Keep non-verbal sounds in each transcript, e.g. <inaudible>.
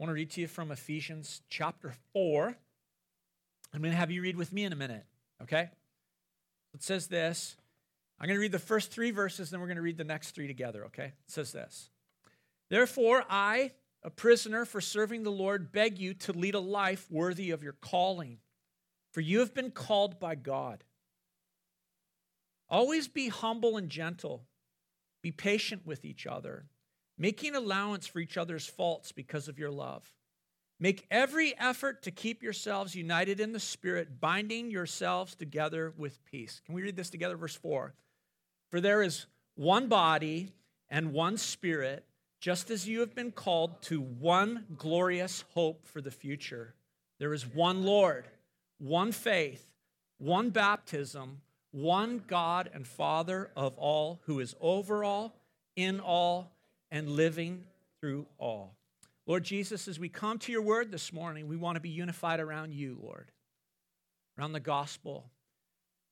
I want to read to you from Ephesians chapter 4. I'm going to have you read with me in a minute, okay? It says this. I'm going to read the first three verses, then we're going to read the next three together, okay? It says this. Therefore, I, a prisoner for serving the Lord, beg you to lead a life worthy of your calling, for you have been called by God. Always be humble and gentle, be patient with each other, making allowance for each other's faults because of your love. Make every effort to keep yourselves united in the Spirit, binding yourselves together with peace. Can we read this together? Verse 4 For there is one body and one Spirit just as you have been called to one glorious hope for the future. There is one Lord, one faith, one baptism, one God and Father of all, who is over all, in all, and living through all. Lord Jesus, as we come to your word this morning, we want to be unified around you, Lord, around the gospel,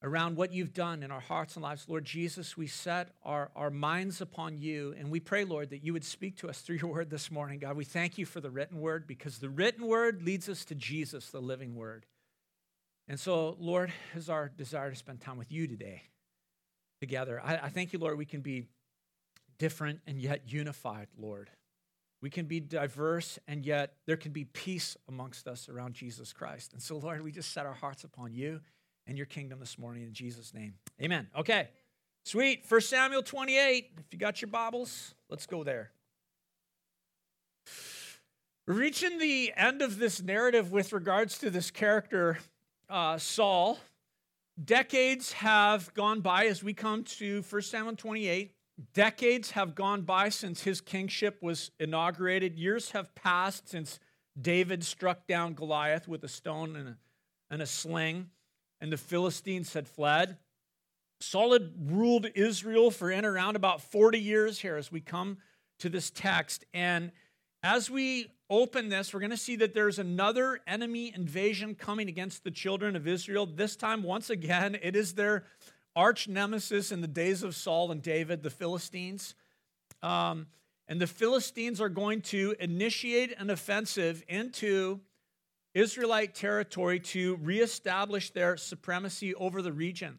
around what you've done in our hearts and lives. Lord Jesus, we set our, our minds upon you, and we pray, Lord, that you would speak to us through your word this morning. God, we thank you for the written word because the written word leads us to Jesus, the living word. And so, Lord, is our desire to spend time with you today together. I, I thank you, Lord, we can be different and yet unified, Lord. We can be diverse and yet there can be peace amongst us around Jesus Christ. And so, Lord, we just set our hearts upon you and your kingdom this morning in Jesus' name. Amen. Okay. Sweet. First Samuel 28. If you got your Bibles, let's go there. Reaching the end of this narrative with regards to this character, uh, Saul. Decades have gone by as we come to 1 Samuel 28. Decades have gone by since his kingship was inaugurated. Years have passed since David struck down Goliath with a stone and a, and a sling and the Philistines had fled. Saul had ruled Israel for in around about 40 years here as we come to this text. And as we open this, we're going to see that there's another enemy invasion coming against the children of Israel. This time, once again, it is their arch nemesis in the days of Saul and David, the Philistines. Um, and the Philistines are going to initiate an offensive into Israelite territory to reestablish their supremacy over the region.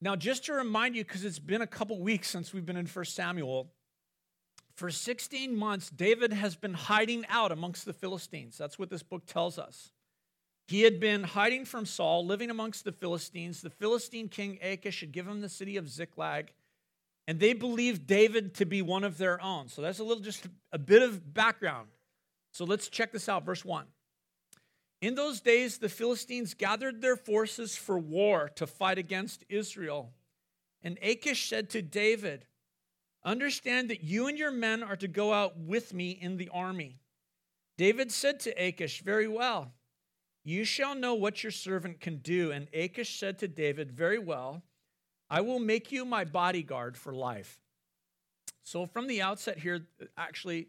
Now, just to remind you, because it's been a couple weeks since we've been in 1 Samuel, for 16 months, David has been hiding out amongst the Philistines. That's what this book tells us. He had been hiding from Saul, living amongst the Philistines. The Philistine king Achish had given him the city of Ziklag, and they believed David to be one of their own. So that's a little, just a bit of background. So let's check this out. Verse 1. In those days, the Philistines gathered their forces for war to fight against Israel. And Achish said to David, Understand that you and your men are to go out with me in the army. David said to Achish, Very well, you shall know what your servant can do. And Achish said to David, Very well, I will make you my bodyguard for life. So, from the outset here, actually,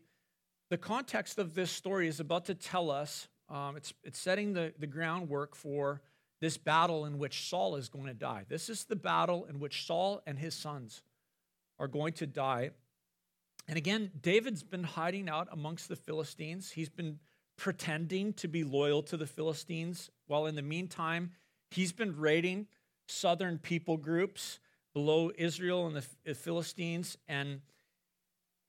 the context of this story is about to tell us, um, it's, it's setting the, the groundwork for this battle in which Saul is going to die. This is the battle in which Saul and his sons are going to die. And again, David's been hiding out amongst the Philistines. He's been pretending to be loyal to the Philistines, while in the meantime, he's been raiding southern people groups below Israel and the Philistines and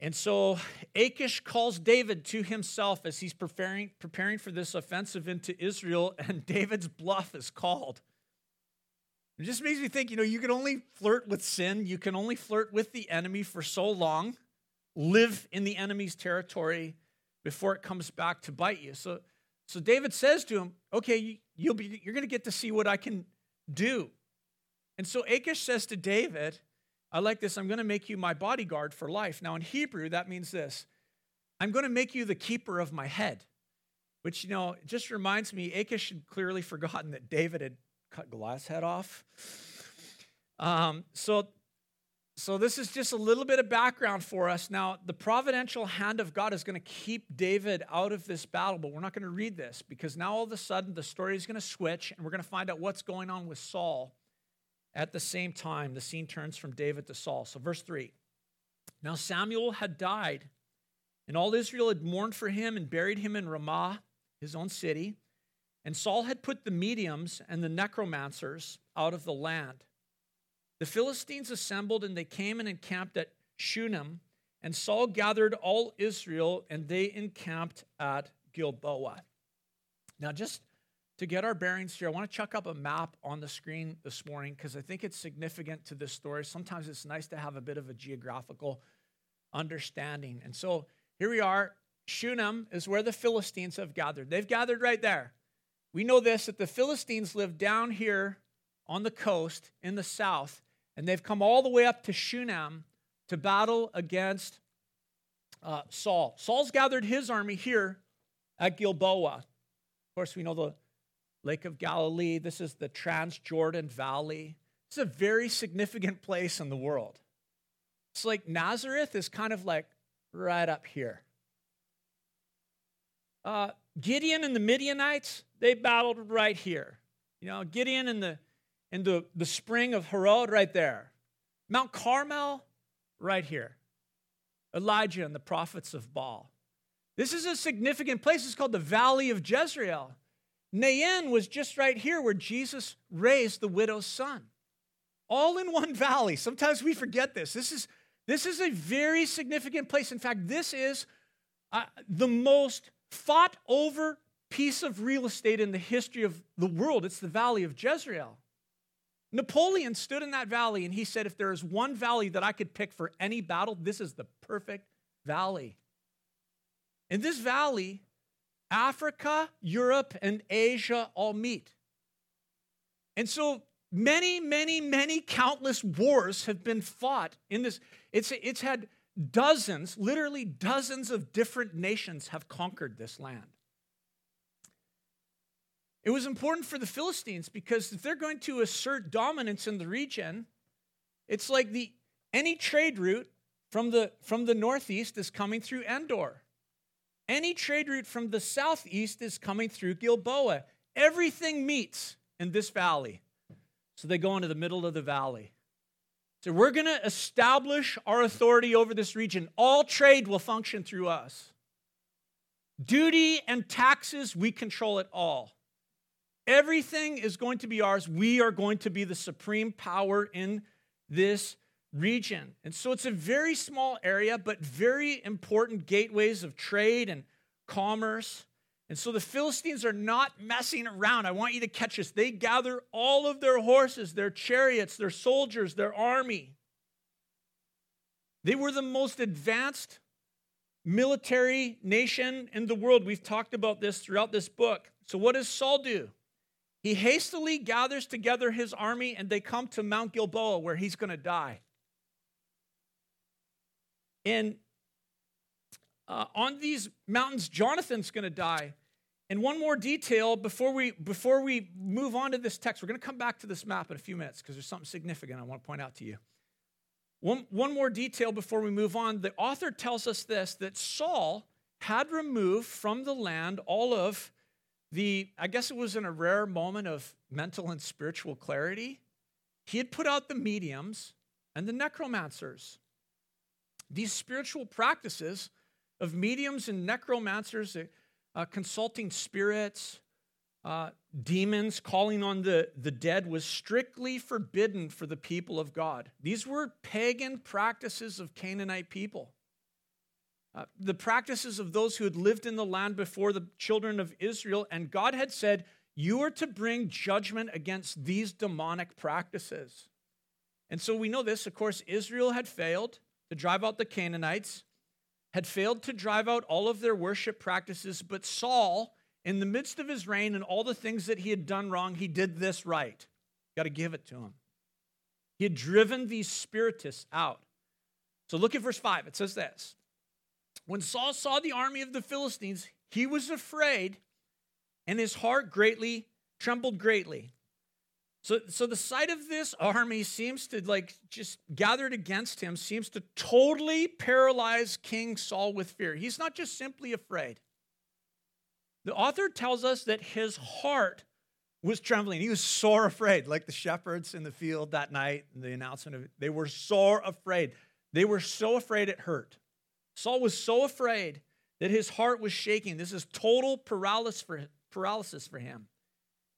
and so Achish calls David to himself as he's preparing, preparing for this offensive into Israel, and <laughs> David's bluff is called. It just makes me think you know, you can only flirt with sin, you can only flirt with the enemy for so long, live in the enemy's territory before it comes back to bite you. So, so David says to him, Okay, you'll be, you're going to get to see what I can do. And so Achish says to David, I like this. I'm going to make you my bodyguard for life. Now, in Hebrew, that means this I'm going to make you the keeper of my head, which, you know, just reminds me, Achish had clearly <laughs> forgotten that David had cut Goliath's head off. Um, so, so this is just a little bit of background for us. Now, the providential hand of God is going to keep David out of this battle, but we're not going to read this because now all of a sudden the story is going to switch and we're going to find out what's going on with Saul at the same time, the scene turns from David to Saul. So, verse 3 Now Samuel had died, And all Israel had mourned for him and buried him in Ramah, his own city. And Saul had put the mediums and the necromancers out of the land. The Philistines assembled and they came and encamped at Shunem. And Saul gathered all Israel and they encamped at Gilboa. Now, just to get our bearings here, I want to chuck up a map on the screen this morning because I think it's significant to this story. Sometimes it's nice to have a bit of a geographical understanding. And so here we are. Shunem is where the Philistines have gathered. They've gathered right there. We know this that the Philistines live down here on the coast in the south, and they've come all the way up to Shunem to battle against uh, Saul. Saul's gathered his army here at Gilboa. Of course, we know the Lake of Galilee. This is the Transjordan Valley. It's a very significant place in the world. It's like Nazareth is kind of like right up here. Uh, Gideon and the Midianites, they battled right here. You know, Gideon and the in the, the spring of Harod right there. Mount Carmel, right here. Elijah and the prophets of Baal. This is a significant place. It's called the Valley of Jezreel. Nain was just right here where Jesus raised the widow's son. All in one valley. Sometimes we forget this. This is, this is a very significant place. In fact, this is uh, the most fought over piece of real estate in the history of the world. It's the Valley of Jezreel. Napoleon stood in that valley and he said, If there is one valley that I could pick for any battle, this is the perfect valley. In this valley, Africa, Europe, and Asia all meet. And so many, many, many countless wars have been fought in this. It's, it's had dozens, literally dozens of different nations have conquered this land. It was important for the Philistines because if they're going to assert dominance in the region, it's like the any trade route from the from the northeast is coming through Endor. Any trade route from the southeast is coming through Gilboa. Everything meets in this valley. So they go into the middle of the valley. So we're going to establish our authority over this region. All trade will function through us. Duty and taxes, we control it all. Everything is going to be ours. We are going to be the supreme power in this region. And so it's a very small area, but very important gateways of trade and commerce. And so the Philistines are not messing around. I want you to catch this. They gather all of their horses, their chariots, their soldiers, their army. They were the most advanced military nation in the world. We've talked about this throughout this book. So, what does Saul do? He hastily gathers together his army and they come to Mount Gilboa where he's going to die. And uh, on these mountains, Jonathan's going to die. And one more detail before we before we move on to this text, we're going to come back to this map in a few minutes because there's something significant I want to point out to you. One, one more detail before we move on. The author tells us this that Saul had removed from the land all of the, I guess it was in a rare moment of mental and spiritual clarity. He had put out the mediums and the necromancers. These spiritual practices of mediums and necromancers, uh, uh, consulting spirits, uh, demons, calling on the, the dead, was strictly forbidden for the people of God. These were pagan practices of Canaanite people. Uh, the practices of those who had lived in the land before the children of Israel, and God had said, You are to bring judgment against these demonic practices. And so we know this. Of course, Israel had failed to drive out the Canaanites, had failed to drive out all of their worship practices, but Saul, in the midst of his reign and all the things that he had done wrong, he did this right. Got to give it to him. He had driven these spiritists out. So look at verse 5. It says this When Saul saw the army of the Philistines, he was afraid, and his heart greatly trembled greatly. So, so the sight of this army seems to like just gathered against him seems to totally paralyze King Saul with fear. He's not just simply afraid. The author tells us that his heart was trembling. He was sore afraid, like the shepherds in the field that night. The announcement of they were sore afraid. They were so afraid it hurt. Saul was so afraid that his heart was shaking. This is total paralysis for, paralysis for him.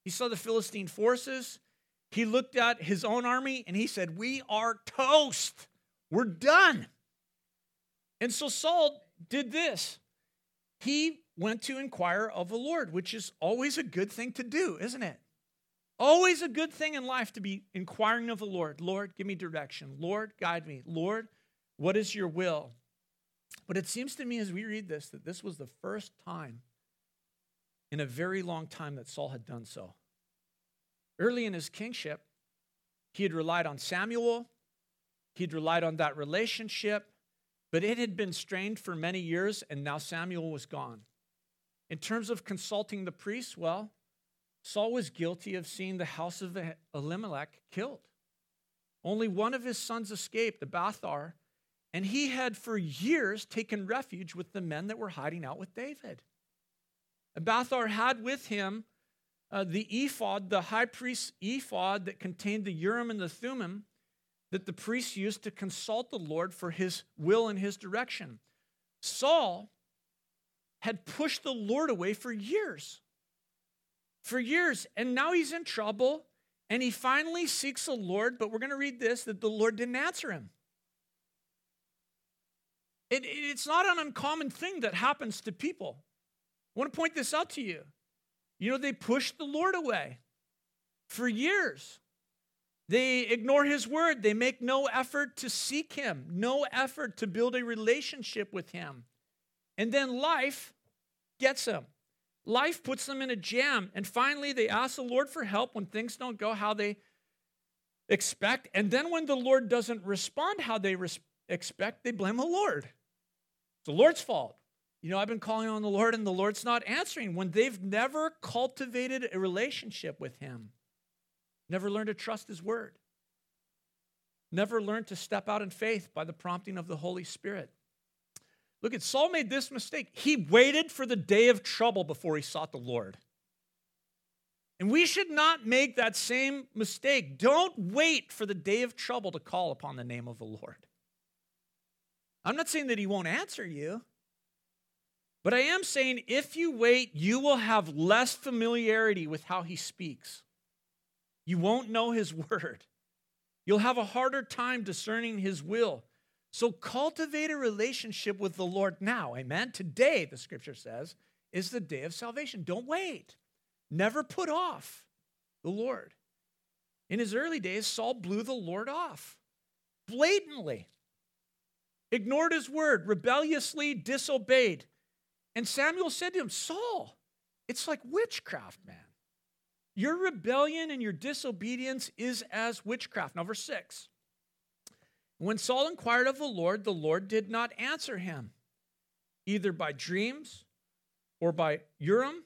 He saw the Philistine forces. He looked at his own army and he said, We are toast. We're done. And so Saul did this. He went to inquire of the Lord, which is always a good thing to do, isn't it? Always a good thing in life to be inquiring of the Lord. Lord, give me direction. Lord, guide me. Lord, what is your will? But it seems to me as we read this that this was the first time in a very long time that Saul had done so. Early in his kingship, he had relied on Samuel, he'd relied on that relationship, but it had been strained for many years, and now Samuel was gone. In terms of consulting the priests, well, Saul was guilty of seeing the house of Elimelech killed. Only one of his sons escaped, Abiathar, and he had for years taken refuge with the men that were hiding out with David. Abiathar had with him uh, the ephod, the high priest's ephod that contained the Urim and the Thummim that the priests used to consult the Lord for his will and his direction. Saul had pushed the Lord away for years. For years. And now he's in trouble and he finally seeks the Lord, but we're going to read this that the Lord didn't answer him. It, it's not an uncommon thing that happens to people. I want to point this out to you. You know, they push the Lord away for years. They ignore his word. They make no effort to seek him, no effort to build a relationship with him. And then life gets them. Life puts them in a jam. And finally, they ask the Lord for help when things don't go how they expect. And then when the Lord doesn't respond how they expect, they blame the Lord. The Lord's fault. You know, I've been calling on the Lord and the Lord's not answering when they've never cultivated a relationship with Him, never learned to trust His word, never learned to step out in faith by the prompting of the Holy Spirit. Look at Saul made this mistake. He waited for the day of trouble before he sought the Lord. And we should not make that same mistake. Don't wait for the day of trouble to call upon the name of the Lord. I'm not saying that he won't answer you. But I am saying if you wait, you will have less familiarity with how he speaks. You won't know his <laughs> word. You'll have a harder time discerning his will. So cultivate a relationship with the Lord now. Amen. Today, the scripture says, is the day of salvation. Don't wait. Never put off the Lord. In his early days, Saul blew the Lord off blatantly, ignored his word, rebelliously disobeyed. And Samuel said to him, Saul, it's like witchcraft, man. Your rebellion and your disobedience is as witchcraft. Now, verse 6. When Saul inquired of the Lord, the Lord did not answer him, either by dreams or by Urim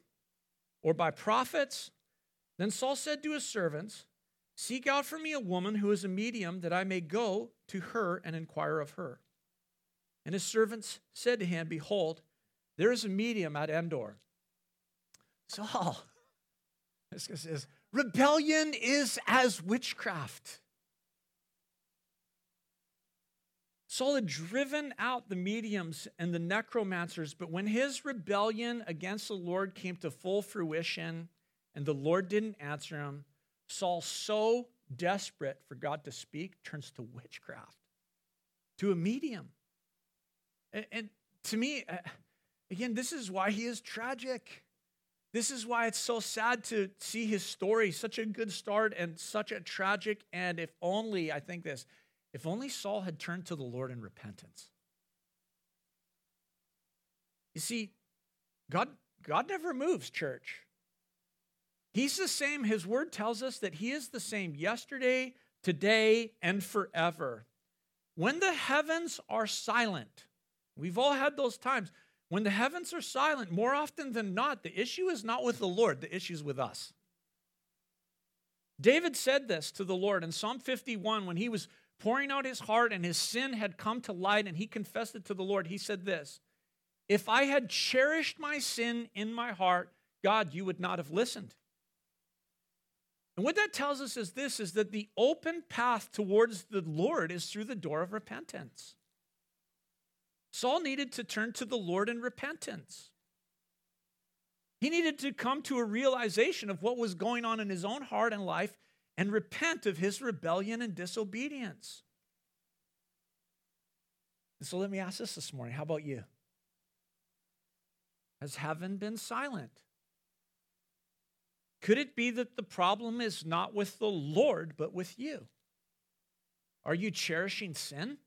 or by prophets. Then Saul said to his servants, Seek out for me a woman who is a medium, that I may go to her and inquire of her. And his servants said to him, Behold, there is a medium at Endor. Saul, <laughs> says, rebellion is as witchcraft. Saul had driven out the mediums and the necromancers, but when his rebellion against the Lord came to full fruition and the Lord didn't answer him, Saul, so desperate for God to speak, turns to witchcraft, to a medium. And, and to me, Again, this is why he is tragic. This is why it's so sad to see his story, such a good start and such a tragic. end. if only, I think this, if only Saul had turned to the Lord in repentance. You see, God, God never moves, church. He's the same. His word tells us that he is the same yesterday, today, and forever. When the heavens are silent, we've all had those times. When the heavens are silent, more often than not, the issue is not with the Lord, the issue is with us. David said this to the Lord in Psalm 51 when he was pouring out his heart and his sin had come to light and he confessed it to the Lord. He said this If I had cherished my sin in my heart, God, you would not have listened. And what that tells us is this is that the open path towards the Lord is through the door of repentance. Saul needed to turn to the Lord in repentance. He needed to come to a realization of what was going on in his own heart and life and repent of his rebellion and disobedience. And so let me ask this this morning how about you? Has heaven been silent? Could it be that the problem is not with the Lord, but with you? Are you cherishing sin?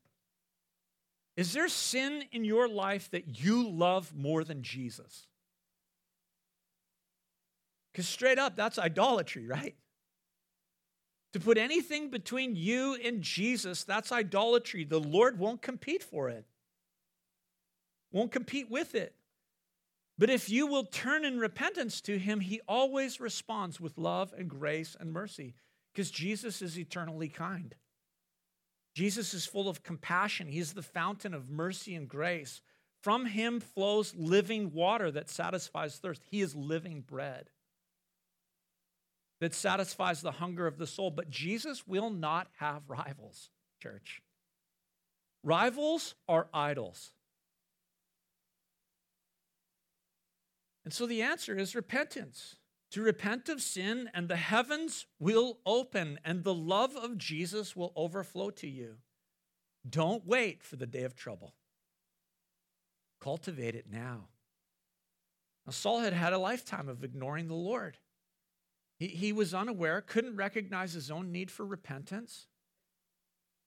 Is there sin in your life that you love more than Jesus? Because straight up, that's idolatry, right? To put anything between you and Jesus, that's idolatry. The Lord won't compete for it, won't compete with it. But if you will turn in repentance to Him, He always responds with love and grace and mercy because Jesus is eternally kind. Jesus is full of compassion. He is the fountain of mercy and grace. From Him flows living water that satisfies thirst. He is living bread that satisfies the hunger of the soul. But Jesus will not have rivals, church. Rivals are idols. And so the answer is repentance. To repent of sin, and the heavens will open, and the love of Jesus will overflow to you. Don't wait for the day of trouble. Cultivate it now. Now, Saul had had a lifetime of ignoring the Lord. He, he was unaware, couldn't recognize his own need for repentance.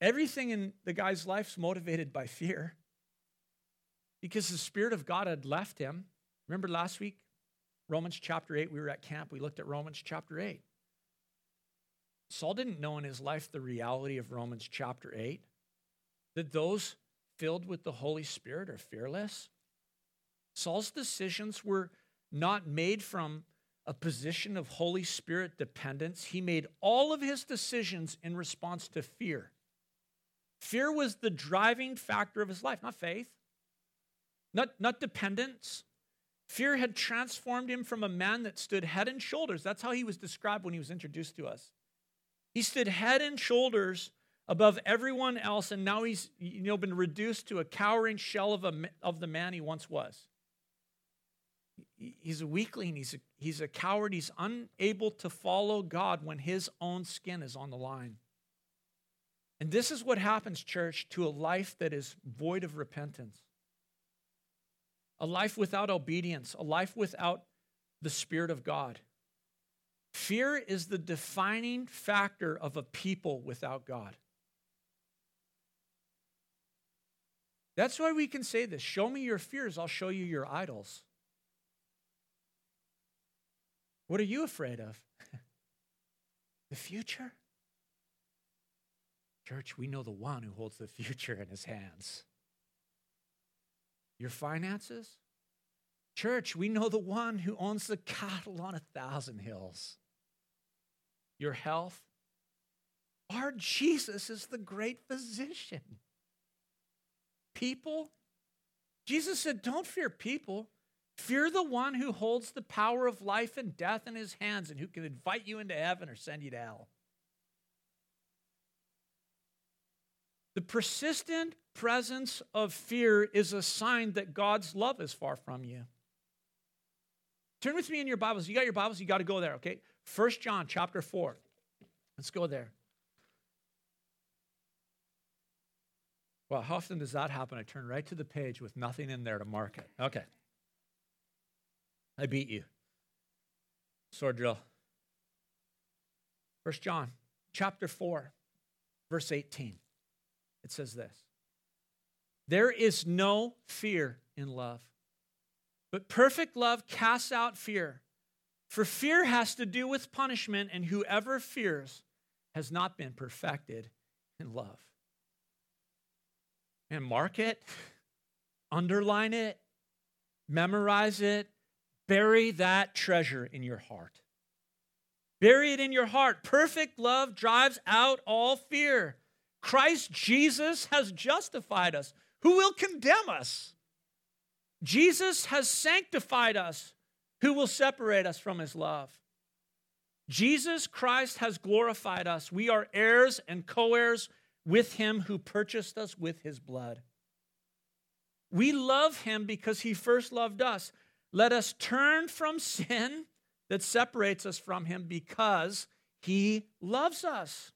Everything in the guy's life is motivated by fear because the Spirit of God had left him. Remember last week, Romans chapter 8, we were at camp, we looked at Romans chapter 8. Saul didn't know in his life the reality of Romans chapter 8, that those filled with the Holy Spirit are fearless. Saul's decisions were not made from a position of Holy Spirit dependence. He made all of his decisions in response to fear. Fear was the driving factor of his life, not faith, not, not dependence. Fear had transformed him from a man that stood head and shoulders. That's how he was described when he was introduced to us. He stood head and shoulders above everyone else, and now he's you know, been reduced to a cowering shell of, a, of the man he once was he's a weakling, he's a, he's a coward, he's unable to follow God when his own skin is on the line. And this is what happens, church, to a life that is void of repentance. A life without obedience, a life without the Spirit of God. Fear is the defining factor of a people without God. That's why we can say this Show me your fears, I'll show you your idols. What are you afraid of? <laughs> the future? Church, we know the one who holds the future in his hands. Your finances? Church, we know the one who owns the cattle on a thousand hills. Your health? Our Jesus is the great physician. People? Jesus said, Don't fear people. Fear the one who holds the power of life and death in his hands and who can invite you into heaven or send you to hell. The persistent presence of fear is a sign that God's love is far from you. Turn with me in your Bibles. You got your Bibles, you got to go there, okay? First John chapter 4. Let's go there. Well, how often does that happen? I turn right to the page with nothing in there to mark it. Okay. I beat you. Sword drill. First John chapter 4, verse 18. It says this There is no fear in love, but perfect love casts out fear. For fear has to do with punishment, and whoever fears has not been perfected in love. And mark it, underline it, memorize it, Bury that treasure in your heart. Bury it in your heart. Perfect love drives out all fear. Christ Jesus has justified us. Who will condemn us? Jesus has sanctified us. Who will separate us from his love? Jesus Christ has glorified us. We are heirs and co heirs with him who purchased us with his blood. We love him because he first loved us. Let us turn from sin that separates us from him because he loves us.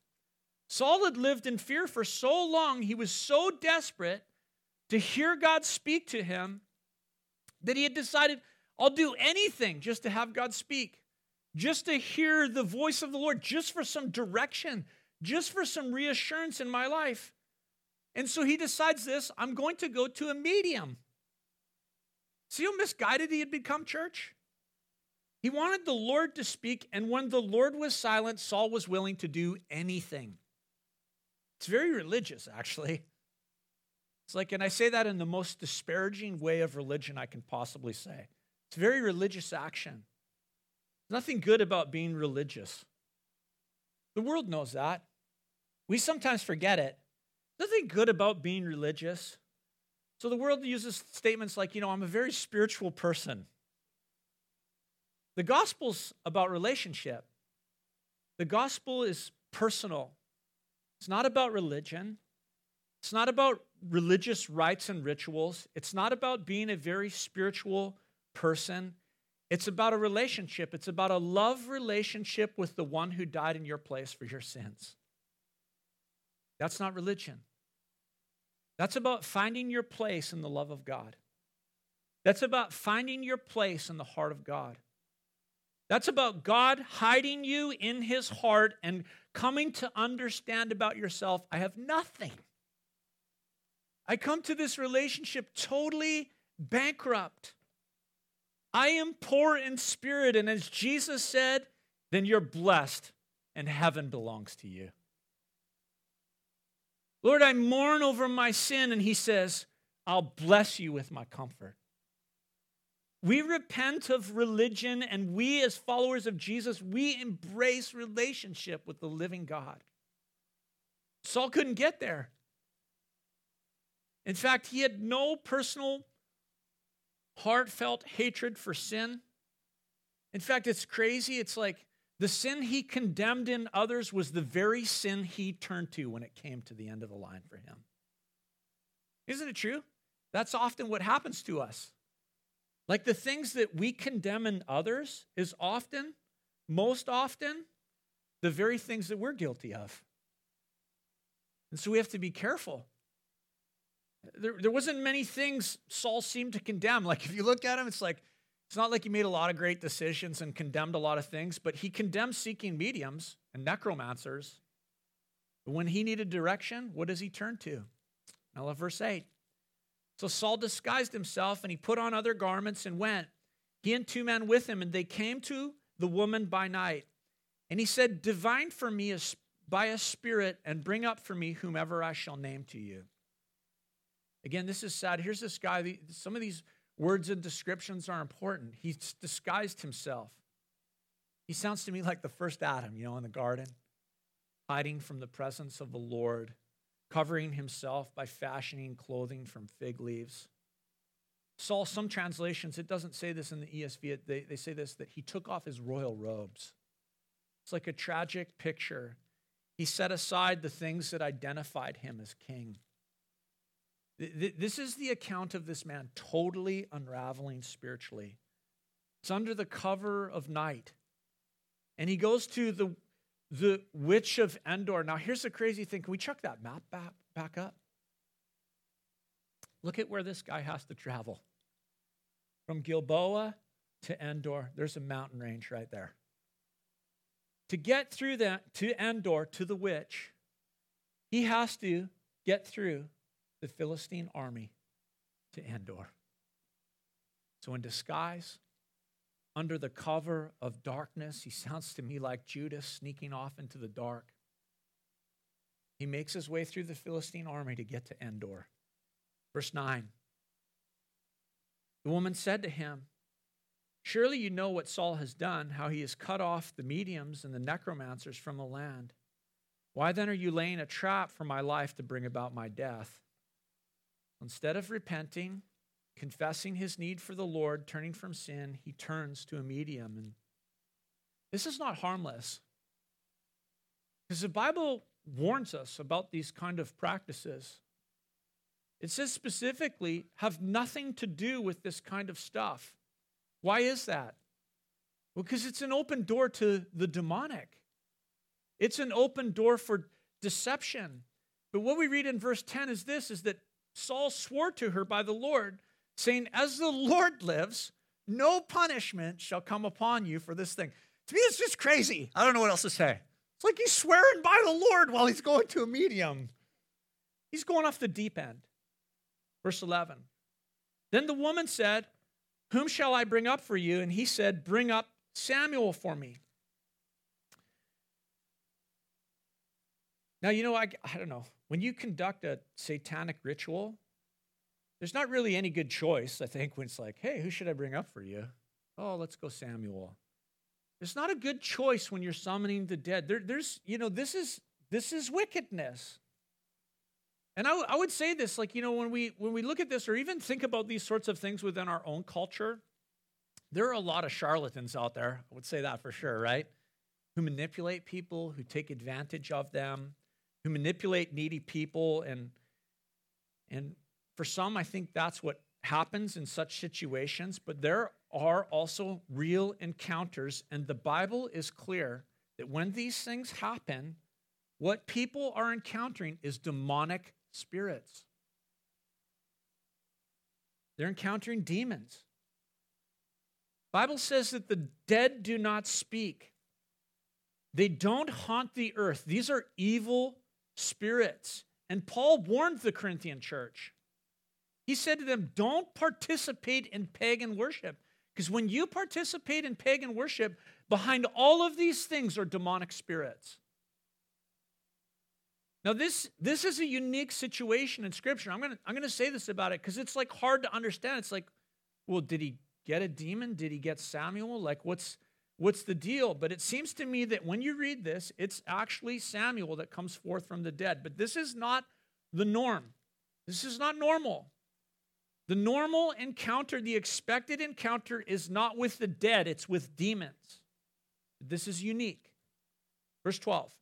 Saul had lived in fear for so long, he was so desperate to hear God speak to him that he had decided, I'll do anything just to have God speak, just to hear the voice of the Lord, just for some direction, just for some reassurance in my life. And so he decides this I'm going to go to a medium. See how misguided he had become, church? He wanted the Lord to speak, and when the Lord was silent, Saul was willing to do anything. It's very religious, actually. It's like, and I say that in the most disparaging way of religion I can possibly say. It's very religious action. Nothing good about being religious. The world knows that. We sometimes forget it. Nothing good about being religious. So the world uses statements like, you know, I'm a very spiritual person. The gospel's about relationship. The gospel is personal. It's not about religion. It's not about religious rites and rituals. It's not about being a very spiritual person. It's about a relationship. It's about a love relationship with the one who died in your place for your sins. That's not religion. That's about finding your place in the love of God. That's about finding your place in the heart of God. That's about God hiding you in his heart and coming to understand about yourself I have nothing. I come to this relationship totally bankrupt. I am poor in spirit. And as Jesus said, then you're blessed and heaven belongs to you. Lord, I mourn over my sin. And he says, I'll bless you with my comfort. We repent of religion, and we, as followers of Jesus, we embrace relationship with the living God. Saul couldn't get there. In fact, he had no personal, heartfelt hatred for sin. In fact, it's crazy. It's like the sin he condemned in others was the very sin he turned to when it came to the end of the line for him. Isn't it true? That's often what happens to us. Like the things that we condemn in others is often, most often, the very things that we're guilty of. And so we have to be careful. There, there wasn't many things Saul seemed to condemn. Like if you look at him, it's like, it's not like he made a lot of great decisions and condemned a lot of things, but he condemned seeking mediums and necromancers. When he needed direction, what does he turn to? Now, verse 8. So Saul disguised himself and he put on other garments and went. He and two men with him, and they came to the woman by night. And he said, Divine for me by a spirit and bring up for me whomever I shall name to you. Again, this is sad. Here's this guy. Some of these words and descriptions are important. He's disguised himself. He sounds to me like the first Adam, you know, in the garden, hiding from the presence of the Lord covering himself by fashioning clothing from fig leaves. Saul, some translations, it doesn't say this in the ESV, they, they say this that he took off his royal robes. It's like a tragic picture. He set aside the things that identified him as king. This is the account of this man totally unraveling spiritually. It's under the cover of night. And he goes to the the witch of Endor. Now, here's the crazy thing. Can we chuck that map back, back up? Look at where this guy has to travel. From Gilboa to Endor, there's a mountain range right there. To get through that to Endor, to the witch, he has to get through the Philistine army to Endor. So, in disguise, under the cover of darkness. He sounds to me like Judas sneaking off into the dark. He makes his way through the Philistine army to get to Endor. Verse 9 The woman said to him, Surely you know what Saul has done, how he has cut off the mediums and the necromancers from the land. Why then are you laying a trap for my life to bring about my death? Instead of repenting, confessing his need for the Lord, turning from sin, he turns to a medium. And this is not harmless. Because the Bible warns us about these kind of practices. It says specifically, have nothing to do with this kind of stuff. Why is that? Well, because it's an open door to the demonic, it's an open door for deception. But what we read in verse 10 is this is that Saul swore to her by the Lord, saying, As the Lord lives, no punishment shall come upon you for this thing. To me, it's just crazy. I don't know what else to say. It's like he's swearing by the Lord while he's going to a medium. He's going off the deep end. Verse 11. Then the woman said, Whom shall I bring up for you? And he said, Bring up Samuel for me. Now, you know, I, I don't know. When you conduct a satanic ritual, there's not really any good choice, I think, when it's like, hey, who should I bring up for you? Oh, let's go Samuel. It's not a good choice when you're summoning the dead. There, there's, you know, this is this is wickedness. And I, I would say this, like, you know, when we when we look at this or even think about these sorts of things within our own culture, there are a lot of charlatans out there. I would say that for sure, right? Who manipulate people, who take advantage of them, who manipulate needy people and and for some I think that's what happens in such situations, but there are also real encounters and the Bible is clear that when these things happen, what people are encountering is demonic spirits. They're encountering demons. Bible says that the dead do not speak. They don't haunt the earth. These are evil spirits. And Paul warned the Corinthian church. He said to them, Don't participate in pagan worship. Because when you participate in pagan worship, behind all of these things are demonic spirits. Now, this, this is a unique situation in Scripture. I'm going to I'm going to say this about it because it's like hard to understand. It's like, well, did he get a demon? Did he get Samuel? Like, what's what's the deal? But it seems to me that when you read this, it's actually Samuel that comes forth from the dead. But this is not the norm. This is not normal. The normal encounter, the expected encounter, is not with the dead, it's with demons. This is unique. Verse 12.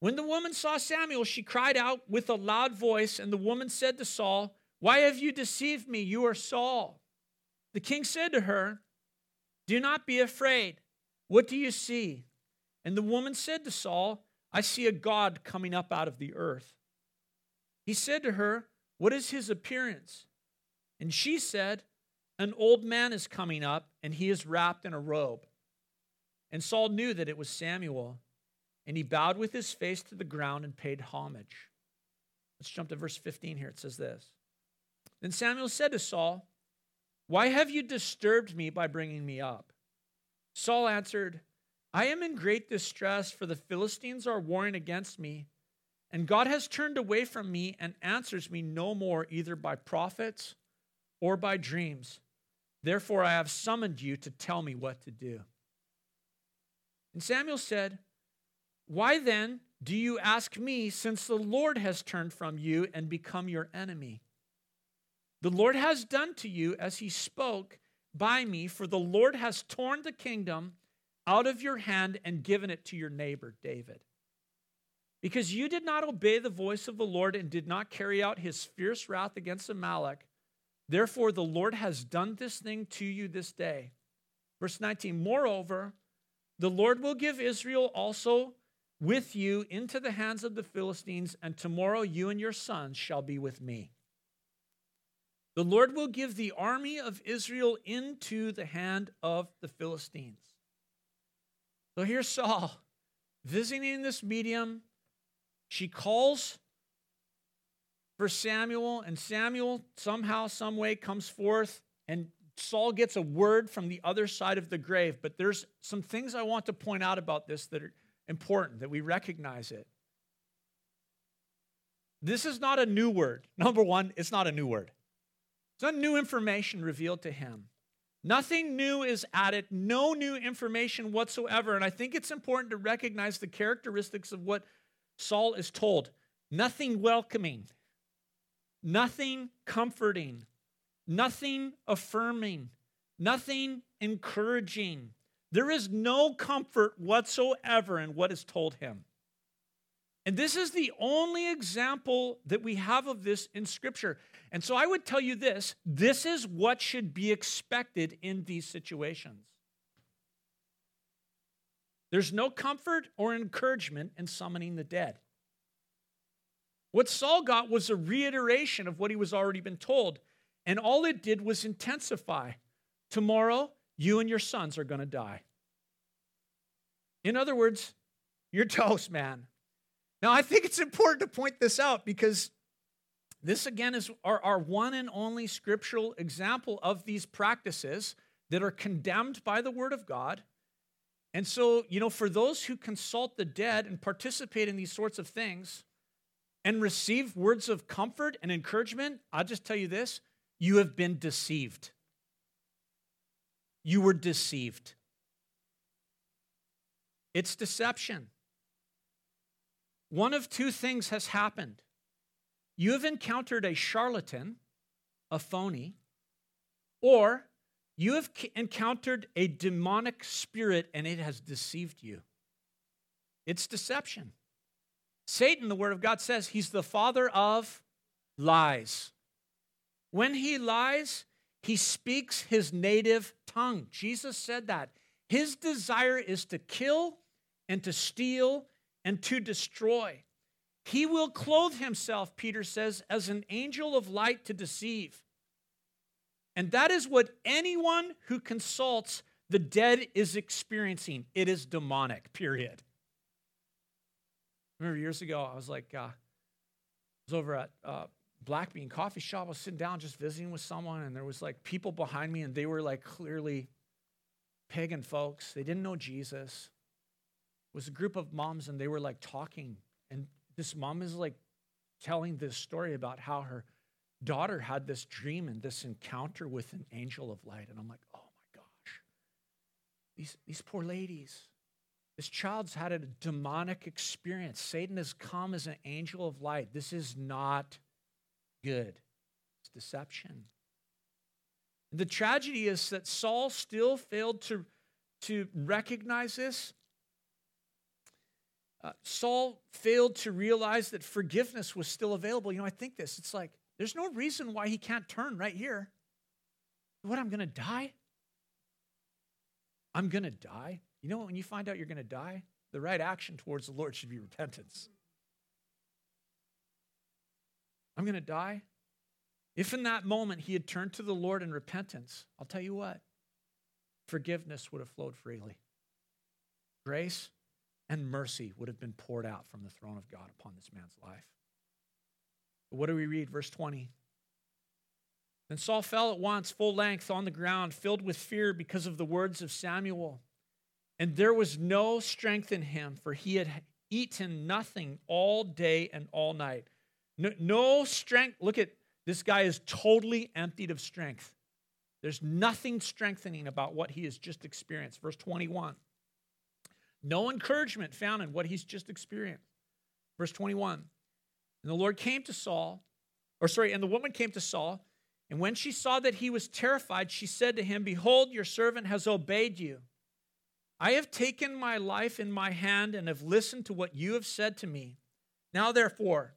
When the woman saw Samuel, she cried out with a loud voice, and the woman said to Saul, Why have you deceived me? You are Saul. The king said to her, do not be afraid. What do you see? And the woman said to Saul, I see a God coming up out of the earth. He said to her, What is his appearance? And she said, An old man is coming up, and he is wrapped in a robe. And Saul knew that it was Samuel, and he bowed with his face to the ground and paid homage. Let's jump to verse 15 here. It says this Then Samuel said to Saul, why have you disturbed me by bringing me up? Saul answered, I am in great distress, for the Philistines are warring against me, and God has turned away from me and answers me no more, either by prophets or by dreams. Therefore, I have summoned you to tell me what to do. And Samuel said, Why then do you ask me, since the Lord has turned from you and become your enemy? The Lord has done to you as he spoke by me, for the Lord has torn the kingdom out of your hand and given it to your neighbor, David. Because you did not obey the voice of the Lord and did not carry out his fierce wrath against Amalek, therefore the Lord has done this thing to you this day. Verse 19 Moreover, the Lord will give Israel also with you into the hands of the Philistines, and tomorrow you and your sons shall be with me. The Lord will give the army of Israel into the hand of the Philistines. So here's Saul visiting this medium. She calls for Samuel, and Samuel somehow, some way comes forth, and Saul gets a word from the other side of the grave. But there's some things I want to point out about this that are important, that we recognize it. This is not a new word. <laughs> Number one, it's not a new word. It's no new information revealed to him. Nothing new is added, no new information whatsoever. And I think it's important to recognize the characteristics of what Saul is told nothing welcoming, nothing comforting, nothing affirming, nothing encouraging. There is no comfort whatsoever in what is told him. And this is the only example that we have of this in Scripture. And so I would tell you this this is what should be expected in these situations. There's no comfort or encouragement in summoning the dead. What Saul got was a reiteration of what he was already been told, and all it did was intensify. Tomorrow, you and your sons are going to die. In other words, you're toast, man. Now, I think it's important to point this out because this, again, is our, our one and only scriptural example of these practices that are condemned by the Word of God. And so, you know, for those who consult the dead and participate in these sorts of things and receive words of comfort and encouragement, I'll just tell you this you have been deceived. You were deceived. It's deception. One of two things has happened. You have encountered a charlatan, a phony, or you have encountered a demonic spirit and it has deceived you. It's deception. Satan, the Word of God says, he's the father of lies. When he lies, he speaks his native tongue. Jesus said that. His desire is to kill and to steal and to destroy. He will clothe himself, Peter says, as an angel of light to deceive. And that is what anyone who consults the dead is experiencing. It is demonic, period. remember years ago, I was like, uh, I was over at uh, Black Bean Coffee Shop. I was sitting down just visiting with someone, and there was like people behind me, and they were like clearly pagan folks. They didn't know Jesus was a group of moms and they were like talking and this mom is like telling this story about how her daughter had this dream and this encounter with an angel of light and i'm like oh my gosh. These, these poor ladies. This child's had a demonic experience. Satan has come as an angel of light. This is not good. It's deception. The tragedy is that saul still failed to, to recognize this. Uh, Saul failed to realize that forgiveness was still available. You know, I think this. It's like, there's no reason why he can't turn right here. What, I'm going to die? I'm going to die? You know, what? when you find out you're going to die, the right action towards the Lord should be repentance. I'm going to die. If in that moment he had turned to the Lord in repentance, I'll tell you what, forgiveness would have flowed freely. Grace and mercy would have been poured out from the throne of God upon this man's life. What do we read? Verse 20. Then Saul fell at once, full length, on the ground, filled with fear because of the words of Samuel. And there was no strength in him, for he had eaten nothing all day and all night. No, no strength. Look at this guy is totally emptied of strength. There's nothing strengthening about what he has just experienced. Verse 21. No encouragement found in what he's just experienced. Verse 21 And the Lord came to Saul, or sorry, and the woman came to Saul, and when she saw that he was terrified, she said to him, Behold, your servant has obeyed you. I have taken my life in my hand and have listened to what you have said to me. Now, therefore,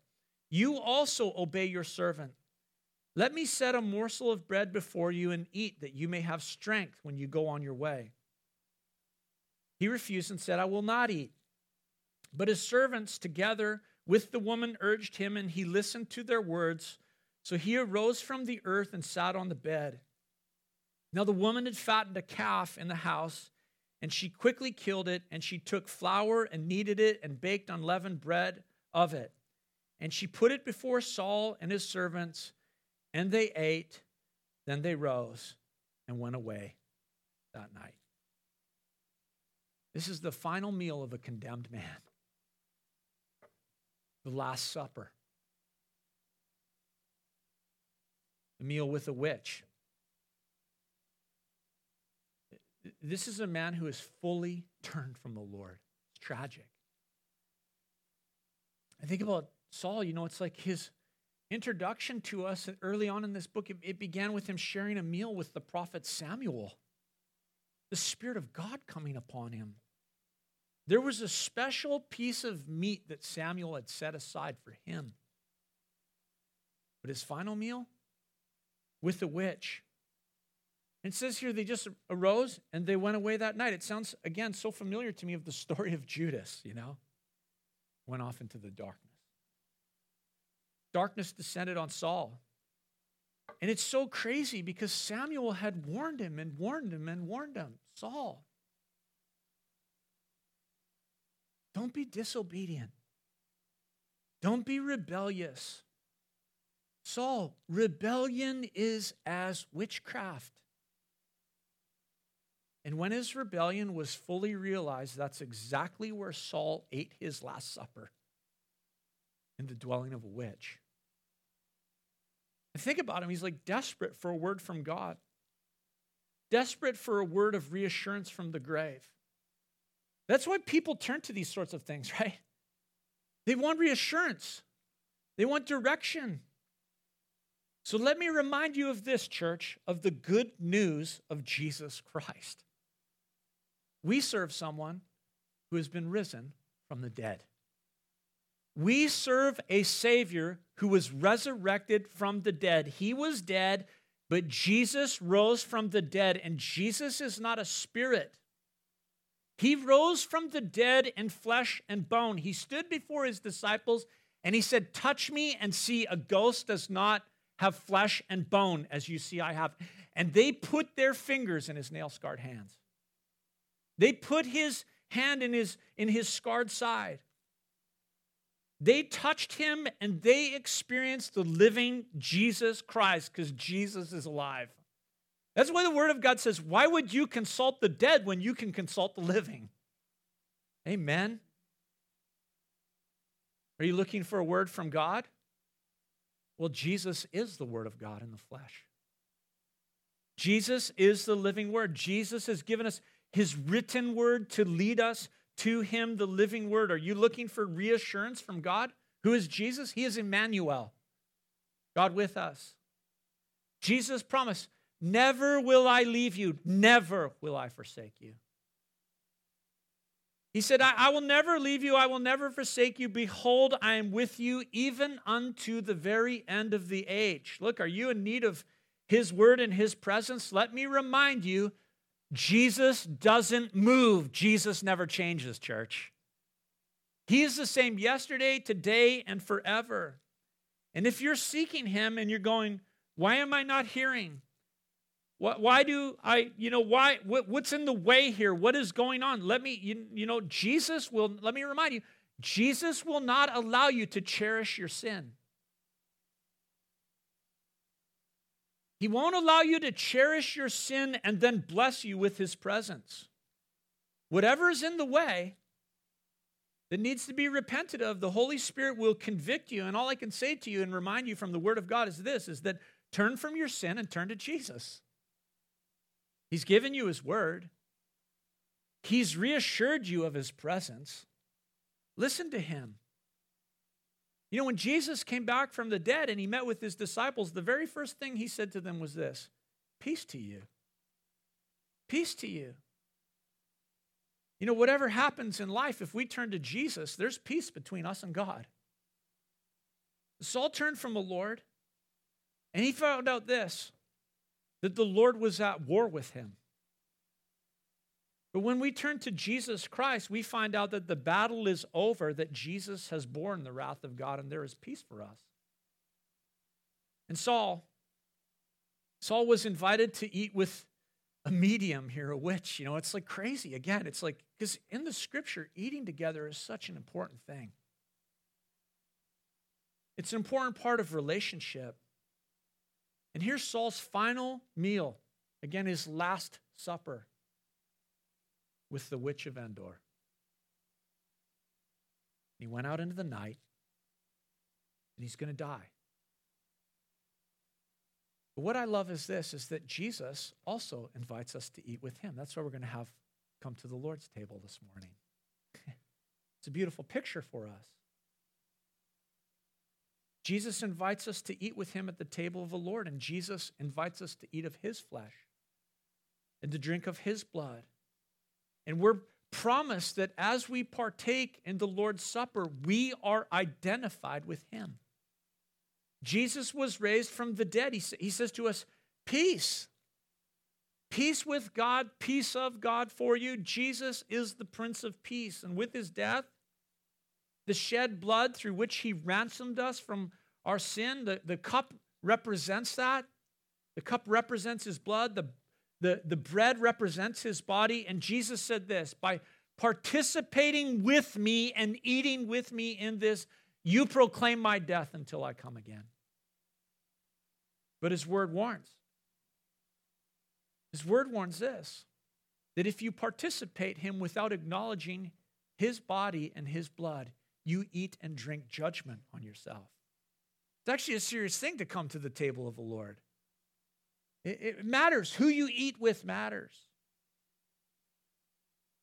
you also obey your servant. Let me set a morsel of bread before you and eat, that you may have strength when you go on your way. He refused and said, I will not eat. But his servants, together with the woman, urged him, and he listened to their words. So he arose from the earth and sat on the bed. Now the woman had fattened a calf in the house, and she quickly killed it, and she took flour and kneaded it and baked unleavened bread of it. And she put it before Saul and his servants, and they ate. Then they rose and went away that night. This is the final meal of a condemned man. The Last Supper. The meal with a witch. This is a man who is fully turned from the Lord. It's tragic. I think about Saul, you know, it's like his introduction to us early on in this book, it, it began with him sharing a meal with the prophet Samuel. The Spirit of God coming upon him. There was a special piece of meat that Samuel had set aside for him. But his final meal with the witch. It says here they just arose and they went away that night. It sounds, again, so familiar to me of the <laughs> story of Judas, you know, went off into the darkness. Darkness descended on Saul. And it's so crazy because Samuel had warned him and warned him and warned him Saul, don't be disobedient, don't be rebellious. Saul, rebellion is as witchcraft. And when his rebellion was fully realized, that's exactly where Saul ate his last supper in the dwelling of a witch. And think about him. He's like desperate for a word from God, desperate for a word of reassurance from the grave. That's why people turn to these sorts of things, <laughs> right? They want reassurance, they want direction. So let me remind you of this, church, of the good news of Jesus Christ. We serve someone who has been risen from the dead. We serve a Savior who was resurrected from the dead. He was dead, but Jesus rose from the dead, and Jesus is not a spirit. He rose from the dead in flesh and bone. He stood before his disciples and he said, Touch me and see, a ghost does not have flesh and bone as you see I have. And they put their fingers in his nail scarred hands. They put his hand in his, in his scarred side. They touched him and they experienced the living Jesus Christ because Jesus is alive. That's why the Word of God says, Why would you consult the dead when you can consult the living? Amen. Are you looking for a word from God? Well, Jesus is the Word of God in the flesh. Jesus is the living Word. Jesus has given us His written Word to lead us to him the living word. Are you looking for reassurance from God? Who is Jesus? He is Emmanuel, God with us. Jesus promised, Never will I leave you, never will I forsake you. He said, I, I, will never leave you, I will never forsake you. Behold, I am with you even unto the very end of the age. Look, are you in need of his word and his presence? Let me remind you Jesus doesn't move. Jesus never changes, church. He is the same yesterday, today, and forever. And if you're seeking him and you're going, why am I not hearing? Why do I, you know, why, what's in the way here? What is going on? Let me, you, you know, Jesus will, let me remind you, Jesus will not allow you to cherish your sin. He won't allow you to cherish your sin and then bless you with his presence. Whatever is in the way that needs to be repented of, the Holy Spirit will convict you. And all I can say to you and remind you from the Word of God is this is that turn from your sin and turn to Jesus. He's given you his word. He's reassured you of his presence. Listen to him. You know, when Jesus came back from the dead and he met with his disciples, the very first thing he said to them was this Peace to you. Peace to you. You know, whatever happens in life, if we turn to Jesus, there's peace between us and God. Saul turned from the Lord and he found out this that the Lord was at war with him. But when we turn to Jesus Christ, we find out that the battle is over, that Jesus has borne the wrath of God, and there is peace for us. And Saul, Saul was invited to eat with a medium here, a witch. You know, it's like crazy. Again, it's like, because in the scripture, eating together is such an important thing. It's an important part of relationship. And here's Saul's final meal. Again, his last supper with the witch of Endor. He went out into the night and he's going to die. But what I love is this is that Jesus also invites us to eat with him. That's why we're going to have come to the Lord's table this morning. <laughs> it's a beautiful picture for us. Jesus invites us to eat with him at the table of the Lord, and Jesus invites us to eat of his flesh and to drink of his blood. And we're promised that as we partake in the Lord's Supper, we are identified with him. Jesus was raised from the dead. He, he says to us, Peace. Peace with God, peace of God for you. Jesus is the Prince of Peace. And with his death, the shed blood through which he ransomed us from our sin, the, the cup represents that. The cup represents his blood, the, the, the bread represents his body. And Jesus said this by participating with me and eating with me in this, you proclaim my death until I come again. But his word warns. His word warns this that if you participate him without acknowledging his body and his blood, you eat and drink judgment on yourself. It's actually a serious thing to come to the table of the Lord. It, it matters. Who you eat with matters.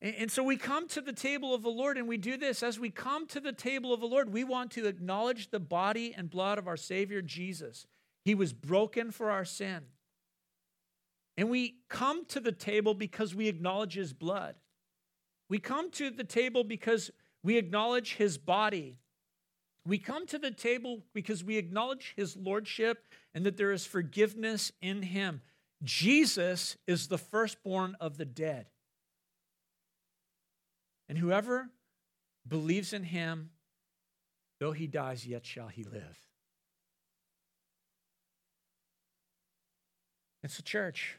And, and so we come to the table of the Lord and we do this. As we come to the table of the Lord, we want to acknowledge the body and blood of our Savior Jesus. He was broken for our sin. And we come to the table because we acknowledge his blood. We come to the table because we acknowledge his body. We come to the table because we acknowledge his lordship and that there is forgiveness in him. Jesus is the firstborn of the dead. And whoever believes in him, though he dies, yet shall he live. It's a church.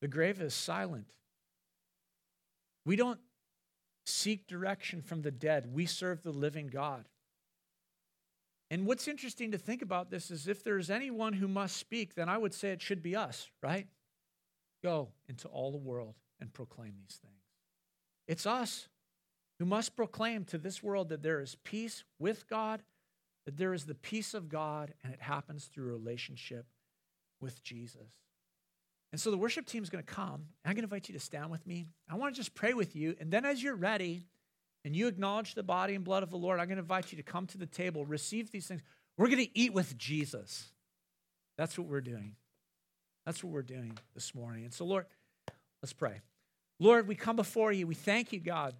The grave is silent. We don't seek direction from the dead, we serve the living God. And what's interesting to think about this is if there's anyone who must speak, then I would say it should be us, right? Go into all the world and proclaim these things. It's us who must proclaim to this world that there is peace with God, that there is the peace of God, and it happens through relationship with Jesus. And so the worship team is going to come. I'm going to invite you to stand with me. I want to just pray with you. And then as you're ready and you acknowledge the body and blood of the Lord, I'm going to invite you to come to the table, receive these things. We're going to eat with Jesus. That's what we're doing. That's what we're doing this morning. And so, Lord, let's pray. Lord, we come before you. We thank you, God.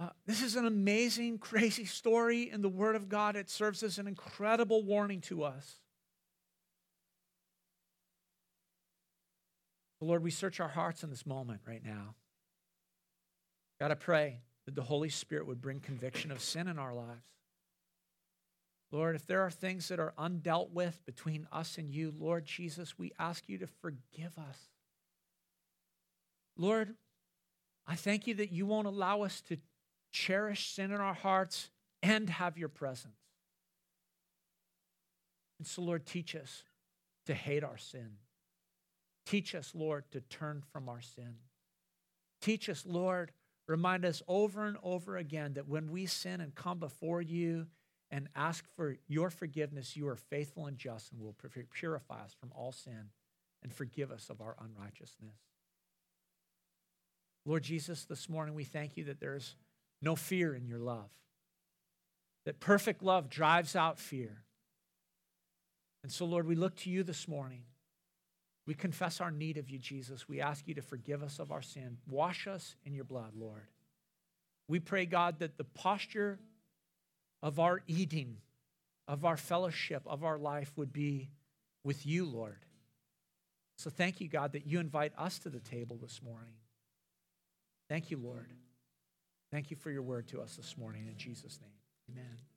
Uh, this is an amazing, <laughs> crazy story in the Word of God. It serves as an incredible warning to us. Lord, we search our hearts in this moment right now. God, I pray that the Holy Spirit would bring conviction of sin in our lives. Lord, if there are things that are undealt with between us and you, Lord Jesus, we ask you to forgive us. Lord, I thank you that you won't allow us to cherish sin in our hearts and have your presence. And so, Lord, teach us to hate our sin. Teach us, Lord, to turn from our sin. Teach us, Lord, remind us over and over again that when we sin and come before you and ask for your forgiveness, you are faithful and just and will purify us from all sin and forgive us of our unrighteousness. Lord Jesus, this morning we thank you that there's no fear in your love, that perfect love drives out fear. And so, Lord, we look to you this morning. We confess our need of you, Jesus. We ask you to forgive us of our sin. Wash us in your blood, Lord. We pray, God, that the posture of our eating, of our fellowship, of our life would be with you, Lord. So thank you, God, that you invite us to the table this morning. Thank you, Lord. Thank you for your word to us this morning. In Jesus' name, amen.